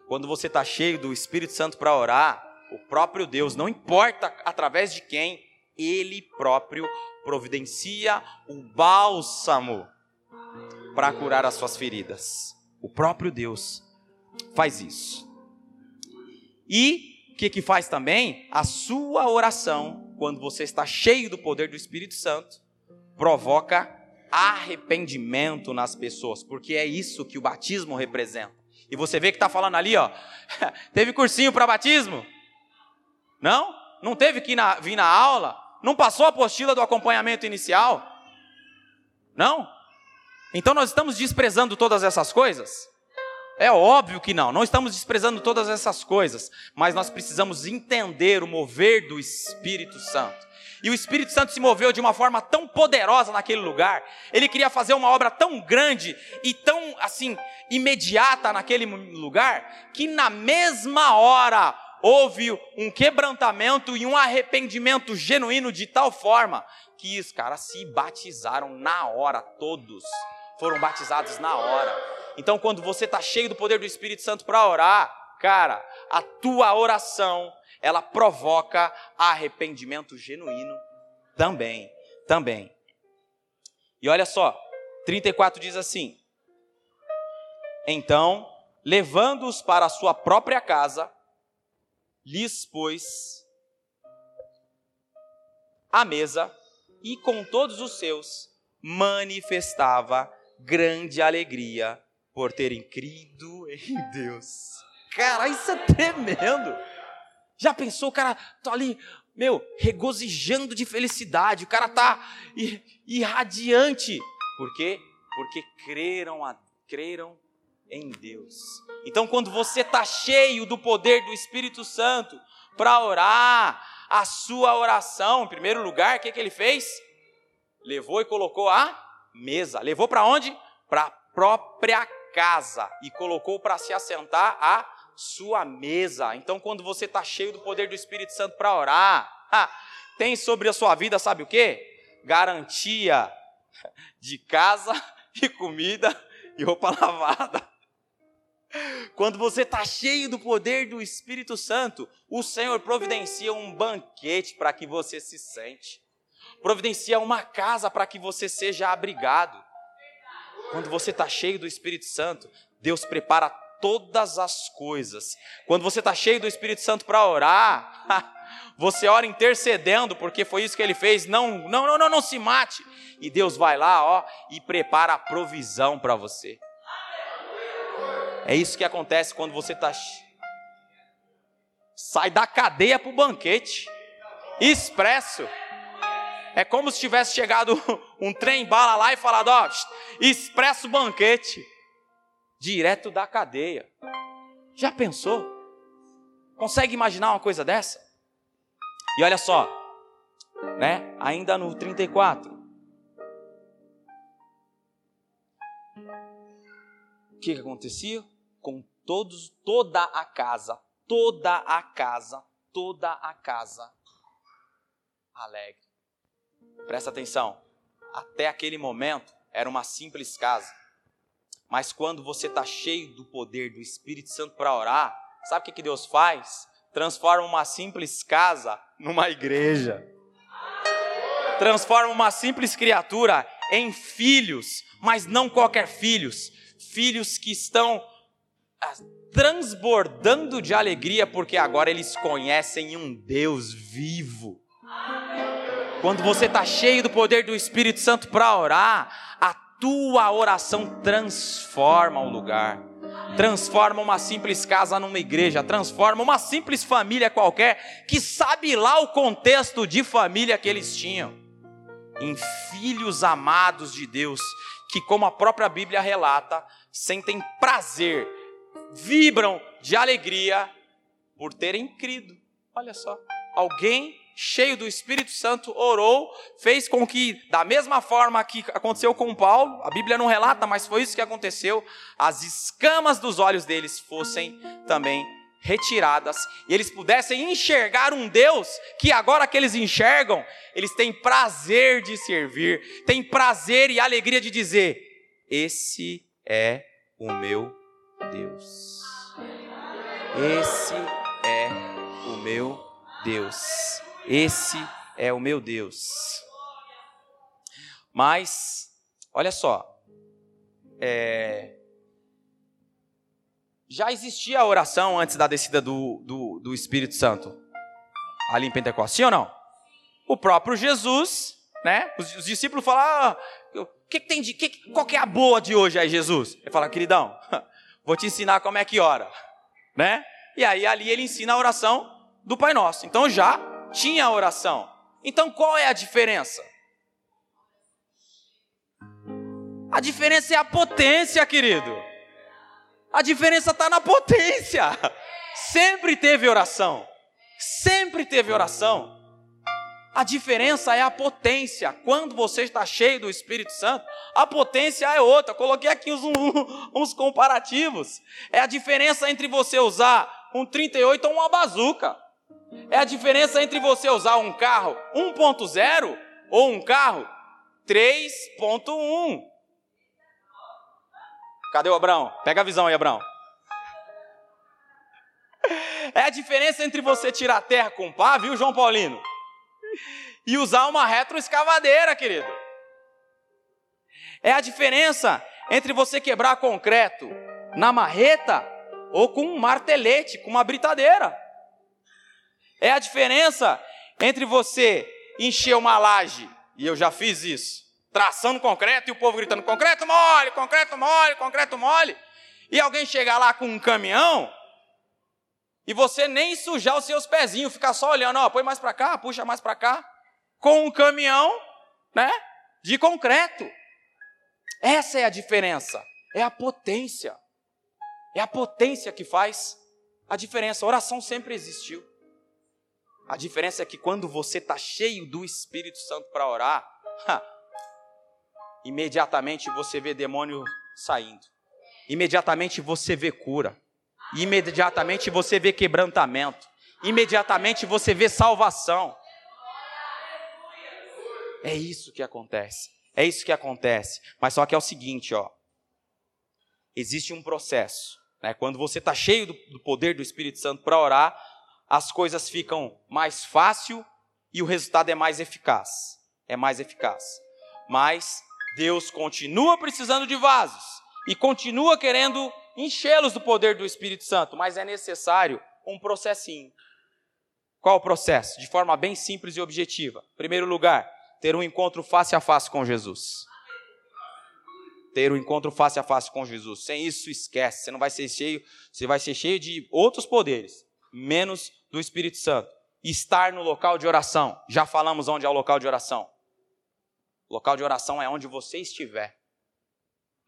Quando você está cheio do Espírito Santo para orar, o próprio Deus, não importa através de quem, ele próprio providencia o bálsamo para curar as suas feridas. O próprio Deus faz isso. E o que, que faz também? A sua oração quando você está cheio do poder do Espírito Santo, provoca arrependimento nas pessoas, porque é isso que o batismo representa. E você vê que está falando ali, ó, teve cursinho para batismo? Não? Não teve que na, vir na aula? Não passou a apostila do acompanhamento inicial? Não? Então nós estamos desprezando todas essas coisas? É óbvio que não, não estamos desprezando todas essas coisas, mas nós precisamos entender o mover do Espírito Santo. E o Espírito Santo se moveu de uma forma tão poderosa naquele lugar. Ele queria fazer uma obra tão grande e tão assim imediata naquele lugar que na mesma hora houve um quebrantamento e um arrependimento genuíno de tal forma que os caras se batizaram na hora todos. Foram batizados na hora. Então, quando você está cheio do poder do Espírito Santo para orar, cara, a tua oração ela provoca arrependimento genuíno também, também. E olha só, 34 diz assim: Então, levando-os para a sua própria casa, lhes pôs a mesa e com todos os seus manifestava grande alegria por terem crido em Deus. Cara, isso é tremendo. Já pensou, o cara tá ali, meu, regozijando de felicidade, o cara tá irradiante. Por quê? Porque creram, a, creram em Deus. Então, quando você está cheio do poder do Espírito Santo para orar, a sua oração, em primeiro lugar, o que, que ele fez? Levou e colocou a mesa. Levou para onde? Para a própria casa e colocou para se assentar à sua mesa. Então, quando você está cheio do poder do Espírito Santo para orar, tem sobre a sua vida, sabe o que? Garantia de casa e comida e roupa lavada. Quando você está cheio do poder do Espírito Santo, o Senhor providencia um banquete para que você se sente, providencia uma casa para que você seja abrigado. Quando você está cheio do Espírito Santo, Deus prepara todas as coisas. Quando você está cheio do Espírito Santo para orar, você ora intercedendo, porque foi isso que ele fez. Não, não, não, não, não se mate. E Deus vai lá, ó, e prepara a provisão para você. É isso que acontece quando você está. Sai da cadeia para o banquete. Expresso. É como se tivesse chegado um trem bala lá e falado: ó, expresso banquete. Direto da cadeia. Já pensou? Consegue imaginar uma coisa dessa? E olha só, né? Ainda no 34. O que, que acontecia? Com todos, toda a casa, toda a casa, toda a casa alegre. Presta atenção, até aquele momento era uma simples casa. Mas quando você está cheio do poder do Espírito Santo para orar, sabe o que, que Deus faz? Transforma uma simples casa numa igreja. Transforma uma simples criatura em filhos, mas não qualquer filhos, filhos que estão transbordando de alegria, porque agora eles conhecem um Deus vivo. Quando você está cheio do poder do Espírito Santo para orar, a tua oração transforma o lugar, transforma uma simples casa numa igreja, transforma uma simples família qualquer, que sabe lá o contexto de família que eles tinham, em filhos amados de Deus, que, como a própria Bíblia relata, sentem prazer vibram de alegria por terem crido. Olha só, alguém cheio do Espírito Santo orou, fez com que, da mesma forma que aconteceu com Paulo, a Bíblia não relata, mas foi isso que aconteceu, as escamas dos olhos deles fossem também retiradas e eles pudessem enxergar um Deus que agora que eles enxergam, eles têm prazer de servir, têm prazer e alegria de dizer: Esse é o meu Deus. Esse é o meu Deus. Esse é o meu Deus. Mas, olha só, é, já existia a oração antes da descida do, do, do Espírito Santo ali em Pentecostes, sim ou não? O próprio Jesus, né? Os, os discípulos falaram: ah, que, que tem de, que, qual que é a boa de hoje aí, Jesus? Ele fala, queridão, vou te ensinar como é que ora, né? E aí ali ele ensina a oração do Pai Nosso. Então já tinha a oração. Então qual é a diferença? A diferença é a potência, querido. A diferença está na potência. Sempre teve oração. Sempre teve oração. A diferença é a potência. Quando você está cheio do Espírito Santo, a potência é outra. Eu coloquei aqui uns, uns comparativos. É a diferença entre você usar um 38 ou uma bazuca. É a diferença entre você usar um carro 1.0 ou um carro 3.1. Cadê o Abraão? Pega a visão aí, Abraão. É a diferença entre você tirar terra com pá, viu, João Paulino? e usar uma retroescavadeira, querido. É a diferença entre você quebrar concreto na marreta ou com um martelete, com uma britadeira. É a diferença entre você encher uma laje, e eu já fiz isso, traçando concreto e o povo gritando: concreto mole, concreto mole, concreto mole. E alguém chegar lá com um caminhão e você nem sujar os seus pezinhos, ficar só olhando, ó, põe mais para cá, puxa mais para cá, com um caminhão, né, de concreto. Essa é a diferença, é a potência. É a potência que faz a diferença. A oração sempre existiu. A diferença é que quando você está cheio do Espírito Santo para orar, ha, imediatamente você vê demônio saindo. Imediatamente você vê cura imediatamente você vê quebrantamento, imediatamente você vê salvação. É isso que acontece. É isso que acontece. Mas só que é o seguinte, ó. Existe um processo Né? Quando você está cheio do, do poder do Espírito Santo para orar, as coisas ficam mais fácil e o resultado é mais eficaz. É mais eficaz. Mas Deus continua precisando de vasos e continua querendo enchê-los do poder do Espírito Santo, mas é necessário um processinho. Qual o processo? De forma bem simples e objetiva. Primeiro lugar, ter um encontro face a face com Jesus. Ter um encontro face a face com Jesus. Sem isso, esquece. Você não vai ser cheio, você vai ser cheio de outros poderes, menos do Espírito Santo. Estar no local de oração. Já falamos onde é o local de oração. O local de oração é onde você estiver.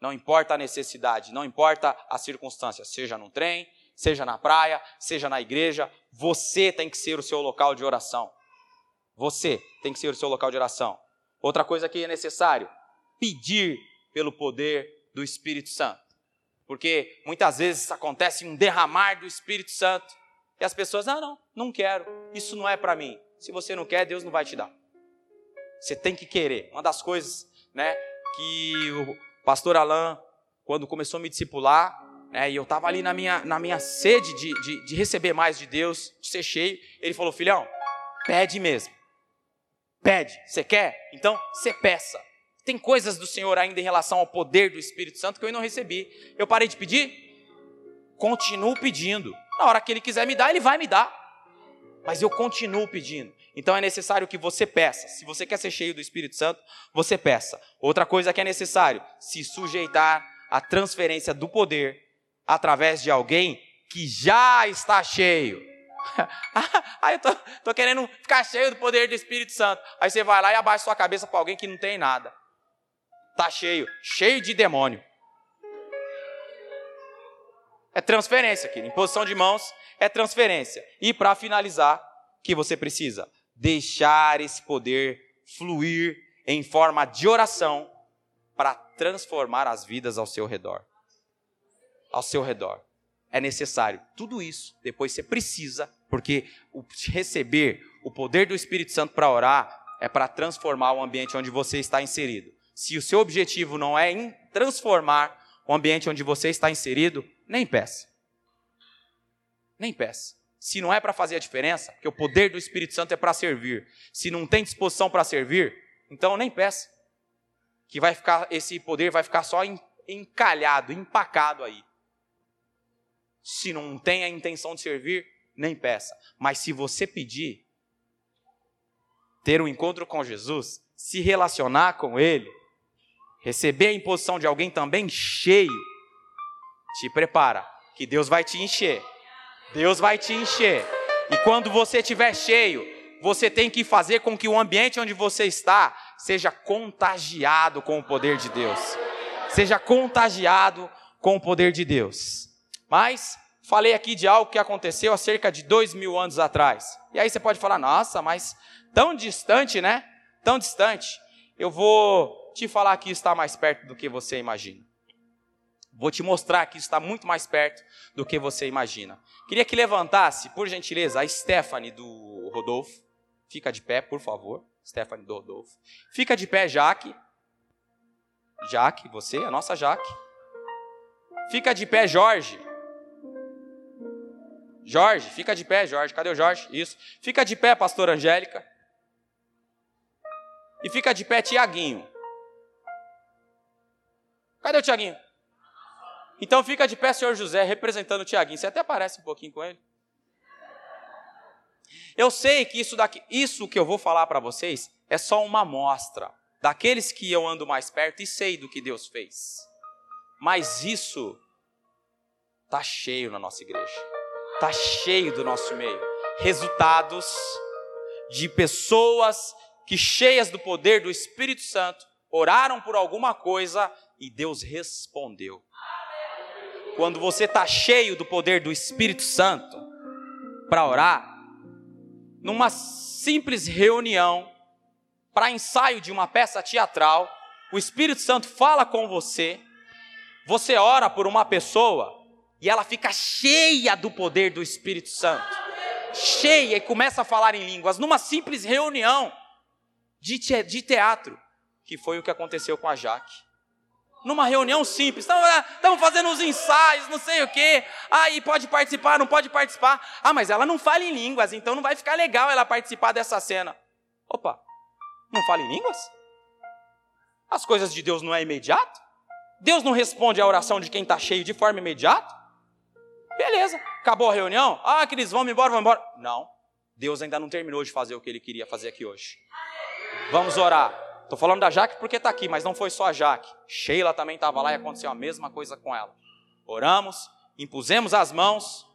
Não importa a necessidade, não importa a circunstância, seja no trem, seja na praia, seja na igreja, você tem que ser o seu local de oração. Você tem que ser o seu local de oração. Outra coisa que é necessário, pedir pelo poder do Espírito Santo. Porque muitas vezes acontece um derramar do Espírito Santo e as pessoas, ah, não, não quero, isso não é para mim. Se você não quer, Deus não vai te dar. Você tem que querer. Uma das coisas, né, que pastor Alain, quando começou a me discipular, né, e eu estava ali na minha, na minha sede de, de, de receber mais de Deus, de ser cheio, ele falou: filhão, pede mesmo. Pede. Você quer? Então, você peça. Tem coisas do Senhor ainda em relação ao poder do Espírito Santo que eu não recebi. Eu parei de pedir? Continuo pedindo. Na hora que ele quiser me dar, ele vai me dar. Mas eu continuo pedindo. Então é necessário que você peça. Se você quer ser cheio do Espírito Santo, você peça. Outra coisa que é necessário, se sujeitar à transferência do poder através de alguém que já está cheio. Aí eu tô, tô, querendo ficar cheio do poder do Espírito Santo. Aí você vai lá e abaixa sua cabeça para alguém que não tem nada. Tá cheio, cheio de demônio. É transferência aqui. Imposição de mãos é transferência. E para finalizar, o que você precisa? Deixar esse poder fluir em forma de oração para transformar as vidas ao seu redor ao seu redor. É necessário tudo isso. Depois você precisa, porque receber o poder do Espírito Santo para orar é para transformar o ambiente onde você está inserido. Se o seu objetivo não é transformar o ambiente onde você está inserido, nem peça. Nem peça. Se não é para fazer a diferença, porque o poder do Espírito Santo é para servir. Se não tem disposição para servir, então nem peça. Que vai ficar esse poder vai ficar só encalhado, empacado aí. Se não tem a intenção de servir, nem peça. Mas se você pedir, ter um encontro com Jesus, se relacionar com Ele, receber a imposição de alguém também cheio, te prepara, que Deus vai te encher. Deus vai te encher. E quando você estiver cheio, você tem que fazer com que o ambiente onde você está seja contagiado com o poder de Deus. Seja contagiado com o poder de Deus. Mas falei aqui de algo que aconteceu há cerca de dois mil anos atrás. E aí você pode falar, nossa, mas tão distante, né? Tão distante. Eu vou te falar que está mais perto do que você imagina. Vou te mostrar que está muito mais perto do que você imagina. Queria que levantasse, por gentileza, a Stephanie do Rodolfo. Fica de pé, por favor. Stephanie do Rodolfo. Fica de pé, Jaque. Jaque, você, a nossa Jaque. Fica de pé, Jorge. Jorge, fica de pé, Jorge. Cadê o Jorge? Isso. Fica de pé, pastor Angélica. E fica de pé, Tiaguinho. Cadê o Tiaguinho? Então fica de pé, senhor José, representando o Tiaguinho. Você até parece um pouquinho com ele. Eu sei que isso daqui, isso que eu vou falar para vocês é só uma amostra daqueles que eu ando mais perto e sei do que Deus fez. Mas isso tá cheio na nossa igreja está cheio do nosso meio. Resultados de pessoas que, cheias do poder do Espírito Santo, oraram por alguma coisa e Deus respondeu. Quando você está cheio do poder do Espírito Santo para orar, numa simples reunião, para ensaio de uma peça teatral, o Espírito Santo fala com você, você ora por uma pessoa, e ela fica cheia do poder do Espírito Santo. Cheia e começa a falar em línguas, numa simples reunião de, te de teatro, que foi o que aconteceu com a Jaque. Numa reunião simples. Estamos fazendo uns ensaios, não sei o quê. Aí pode participar, não pode participar. Ah, mas ela não fala em línguas, então não vai ficar legal ela participar dessa cena. Opa, não fala em línguas? As coisas de Deus não é imediato? Deus não responde à oração de quem está cheio de forma imediata? Beleza, acabou a reunião? Ah, que eles vão embora, vão embora. Não, Deus ainda não terminou de fazer o que ele queria fazer aqui hoje. Vamos orar. Estou falando da Jaque porque está aqui, mas não foi só a Jaque. Sheila também estava lá e aconteceu a mesma coisa com ela. Oramos, impusemos as mãos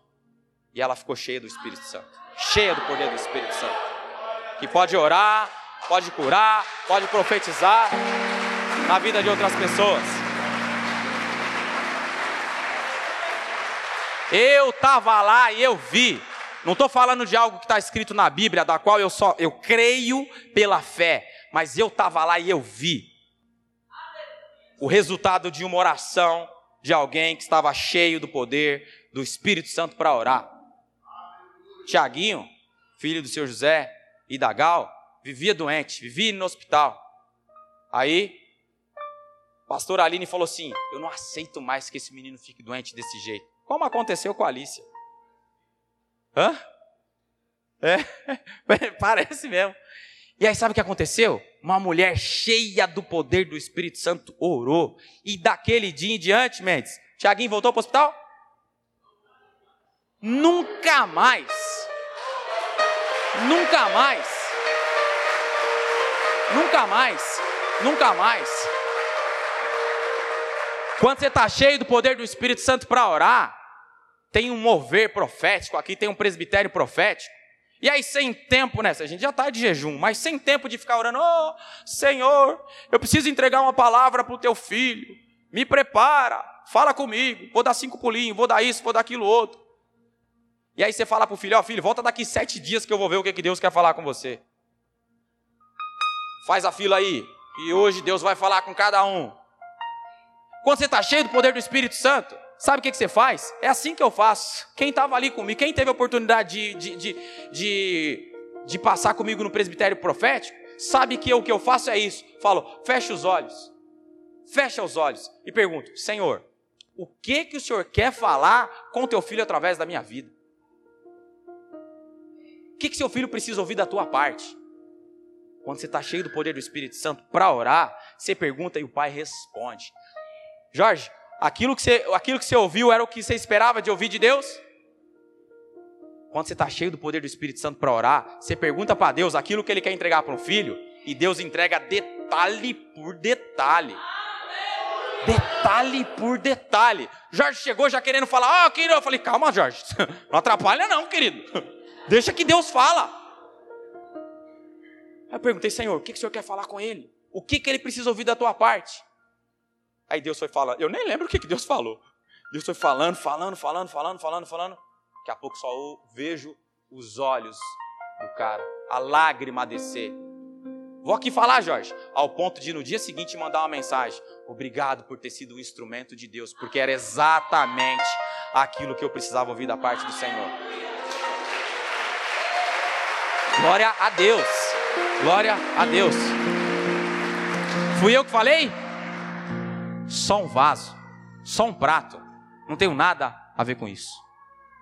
e ela ficou cheia do Espírito Santo. Cheia do poder do Espírito Santo. Que pode orar, pode curar, pode profetizar na vida de outras pessoas. Eu estava lá e eu vi. Não estou falando de algo que está escrito na Bíblia, da qual eu só eu creio pela fé, mas eu estava lá e eu vi o resultado de uma oração de alguém que estava cheio do poder do Espírito Santo para orar. Tiaguinho, filho do seu José e da Gal, vivia doente, vivia no hospital. Aí, pastor Aline falou assim: Eu não aceito mais que esse menino fique doente desse jeito. Como aconteceu com a Alicia. Hã? É, parece mesmo. E aí, sabe o que aconteceu? Uma mulher cheia do poder do Espírito Santo orou. E daquele dia em diante, Mendes, Tiaguinho voltou para o hospital? Nunca mais. Nunca mais. Nunca mais. Nunca mais. Quando você está cheio do poder do Espírito Santo para orar, tem um mover profético, aqui tem um presbitério profético. E aí, sem tempo nessa, a gente já está de jejum, mas sem tempo de ficar orando, oh, Senhor, eu preciso entregar uma palavra para o teu filho, me prepara, fala comigo, vou dar cinco pulinhos, vou dar isso, vou dar aquilo outro. E aí você fala para o filho, ó oh, filho, volta daqui sete dias que eu vou ver o que, que Deus quer falar com você. Faz a fila aí, e hoje Deus vai falar com cada um. Quando você está cheio do poder do Espírito Santo, sabe o que, que você faz? É assim que eu faço. Quem estava ali comigo, quem teve a oportunidade de, de, de, de, passar comigo no presbitério profético, sabe que o que eu faço é isso. Falo, fecha os olhos. Fecha os olhos e pergunto, Senhor, o que que o Senhor quer falar com teu filho através da minha vida? O que que seu filho precisa ouvir da tua parte? Quando você está cheio do poder do Espírito Santo para orar, você pergunta e o Pai responde. Jorge, aquilo que, você, aquilo que você ouviu era o que você esperava de ouvir de Deus? Quando você está cheio do poder do Espírito Santo para orar, você pergunta para Deus aquilo que Ele quer entregar para um filho, e Deus entrega detalhe por detalhe. Detalhe por detalhe. Jorge chegou já querendo falar, ah, oh, querido. Eu falei, calma, Jorge, não atrapalha não, querido. Deixa que Deus fala. Aí eu perguntei, Senhor, o que, que o Senhor quer falar com ele? O que, que ele precisa ouvir da tua parte? Aí Deus foi falando, eu nem lembro o que, que Deus falou. Deus foi falando, falando, falando, falando, falando, falando. Daqui a pouco só vejo os olhos do cara, a lágrima descer. Vou aqui falar, Jorge, ao ponto de no dia seguinte mandar uma mensagem. Obrigado por ter sido um instrumento de Deus, porque era exatamente aquilo que eu precisava ouvir da parte do Senhor. Glória a Deus. Glória a Deus. Fui eu que falei? Só um vaso, só um prato. Não tenho nada a ver com isso.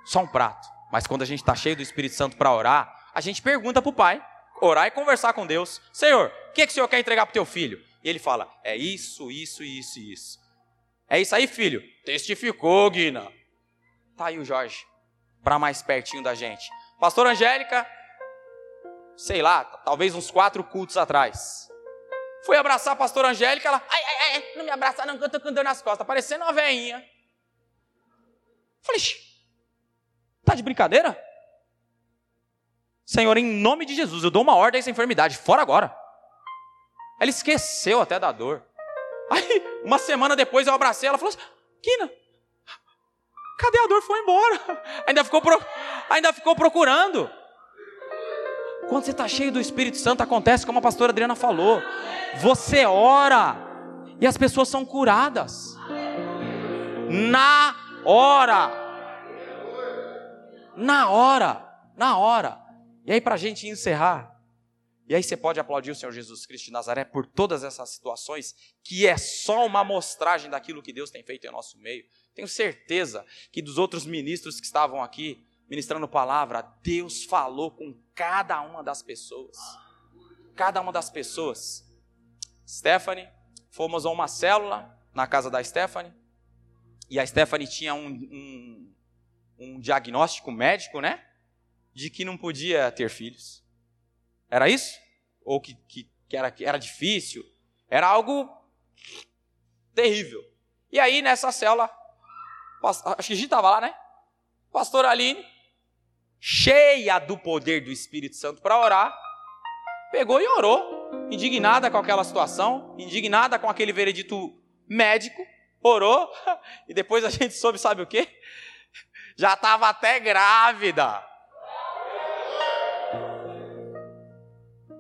Só um prato. Mas quando a gente está cheio do Espírito Santo para orar, a gente pergunta para o Pai, orar e conversar com Deus: Senhor, o que, é que o Senhor quer entregar para o teu filho? E ele fala: É isso, isso, isso e isso. É isso aí, filho. Testificou, Guina. Tá aí o Jorge, para mais pertinho da gente. Pastor Angélica, sei lá, talvez uns quatro cultos atrás. Fui abraçar a pastora Angélica, ela, ai, ai, ai, não me abraça não, que eu tô com dor nas costas, parecendo uma veinha. Falei, tá de brincadeira? Senhor, em nome de Jesus, eu dou uma ordem a essa enfermidade, fora agora. Ela esqueceu até da dor. Aí, uma semana depois eu abracei ela falou assim, Kina, cadê a dor? Foi embora. Ainda ficou, pro... ainda ficou procurando. Quando você está cheio do Espírito Santo, acontece como a pastora Adriana falou. Você ora e as pessoas são curadas. Na hora. Na hora. Na hora. E aí, para a gente encerrar, E aí você pode aplaudir o Senhor Jesus Cristo de Nazaré por todas essas situações, que é só uma amostragem daquilo que Deus tem feito em nosso meio. Tenho certeza que dos outros ministros que estavam aqui ministrando palavra, Deus falou com cada uma das pessoas. Cada uma das pessoas. Stephanie, fomos a uma célula na casa da Stephanie, e a Stephanie tinha um, um, um diagnóstico médico, né? De que não podia ter filhos. Era isso? Ou que, que, que era, que era difícil? Era algo terrível. E aí, nessa célula, acho que a gente estava lá, né? Pastor Aline, cheia do poder do Espírito Santo para orar, pegou e orou, indignada com aquela situação, indignada com aquele veredito médico, orou, e depois a gente soube, sabe o quê? Já estava até grávida.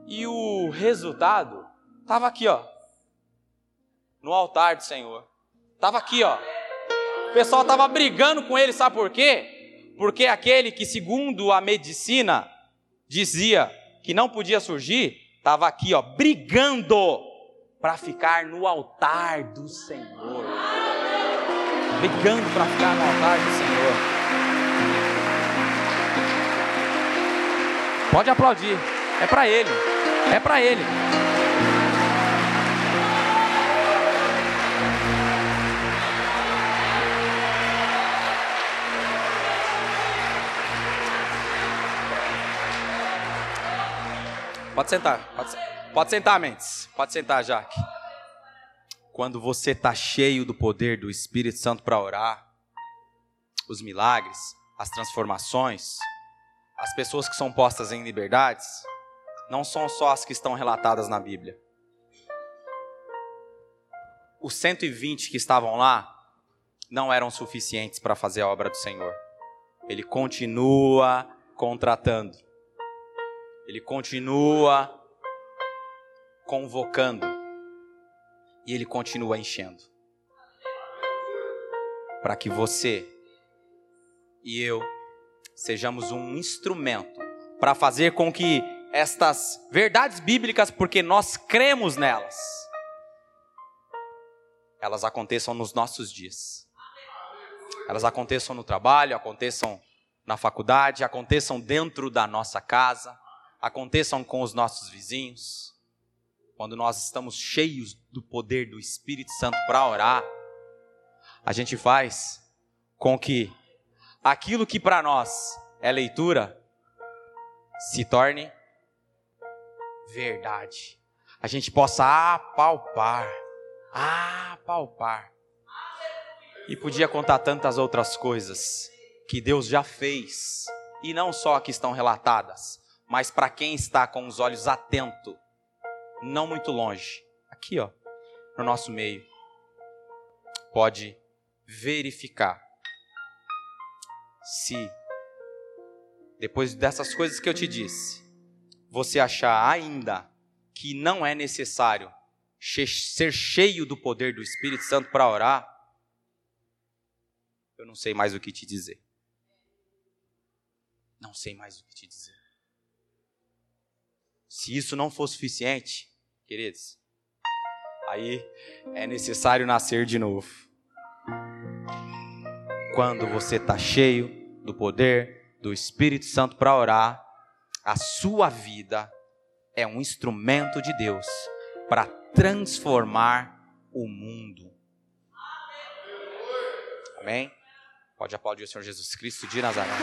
E o resultado estava aqui, ó. No altar do Senhor. Estava aqui, ó. O pessoal estava brigando com ele, sabe por quê? Porque aquele que, segundo a medicina, dizia que não podia surgir, estava aqui, ó, brigando para ficar no altar do Senhor. Brigando para ficar no altar do Senhor. Pode aplaudir. É para ele. É para ele. Pode sentar. Pode. Pode sentar, Mendes. Pode sentar, Jaque. Quando você está cheio do poder do Espírito Santo para orar, os milagres, as transformações, as pessoas que são postas em liberdades, não são só as que estão relatadas na Bíblia. Os 120 que estavam lá não eram suficientes para fazer a obra do Senhor. Ele continua contratando. Ele continua convocando e ele continua enchendo. Para que você e eu sejamos um instrumento para fazer com que estas verdades bíblicas, porque nós cremos nelas, elas aconteçam nos nossos dias. Elas aconteçam no trabalho, aconteçam na faculdade, aconteçam dentro da nossa casa, aconteçam com os nossos vizinhos quando nós estamos cheios do poder do Espírito Santo para orar, a gente faz com que aquilo que para nós é leitura se torne verdade. A gente possa apalpar, apalpar. E podia contar tantas outras coisas que Deus já fez, e não só que estão relatadas, mas para quem está com os olhos atentos não muito longe, aqui ó, no nosso meio, pode verificar se depois dessas coisas que eu te disse, você achar ainda que não é necessário ser cheio do poder do Espírito Santo para orar, eu não sei mais o que te dizer. Não sei mais o que te dizer. Se isso não for suficiente, queridos, aí é necessário nascer de novo. Quando você está cheio do poder do Espírito Santo para orar, a sua vida é um instrumento de Deus para transformar o mundo. Amém? Pode aplaudir o Senhor Jesus Cristo de Nazaré.